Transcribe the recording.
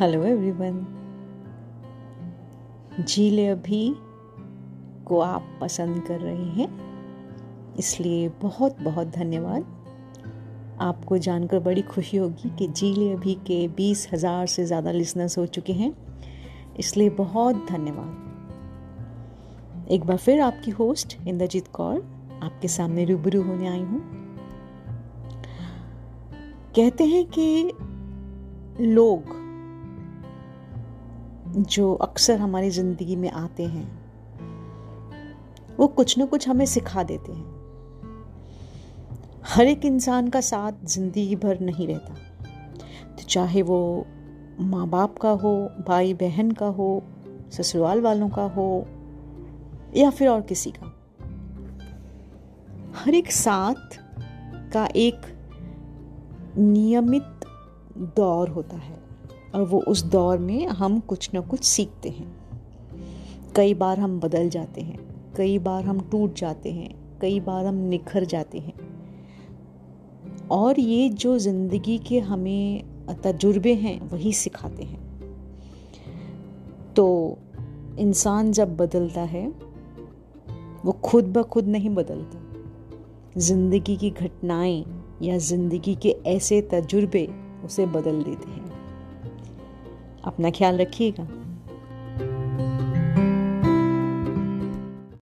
Hello everyone झीले अभी को आप पसंद कर रहे हैं, इसलिए बहुत बहुत धन्यवाद। आपको जानकर बड़ी खुशी होगी कि झीले अभी के बीस हज़ार से ज़्यादा लिसनर्स हो चुके हैं, इसलिए बहुत धन्यवाद। एक बार फिर आपकी होस्ट इंद्रजीत कौर, आपके सामने रूबरू होने आई हूँ। कहते हैं कि लोग जो अक्सर हमारी ज़िंदगी में आते हैं, वो कुछ ना कुछ हमें सिखा देते हैं। हर एक इंसान का साथ ज़िंदगी भर नहीं रहता। तो चाहे वो माँ बाप का हो भाई बहन का हो, ससुराल वालों का हो, या फिर और किसी का। हर एक साथ का एक नियमित दौर होता है। और वो उस दौर में हम कुछ ना कुछ सीखते हैं। कई बार हम बदल जाते हैं, कई बार हम टूट जाते हैं, कई बार हम निखर जाते हैं। और ये जो ज़िंदगी के हमें तजुर्बे हैं, वही सिखाते हैं। तो इंसान जब बदलता है, वो खुद ब खुद नहीं बदलता। ज़िंदगी की घटनाएँ या ज़िंदगी के ऐसे तजुर्बे उसे बदल देते हैं। अपना ख्याल रखिएगा।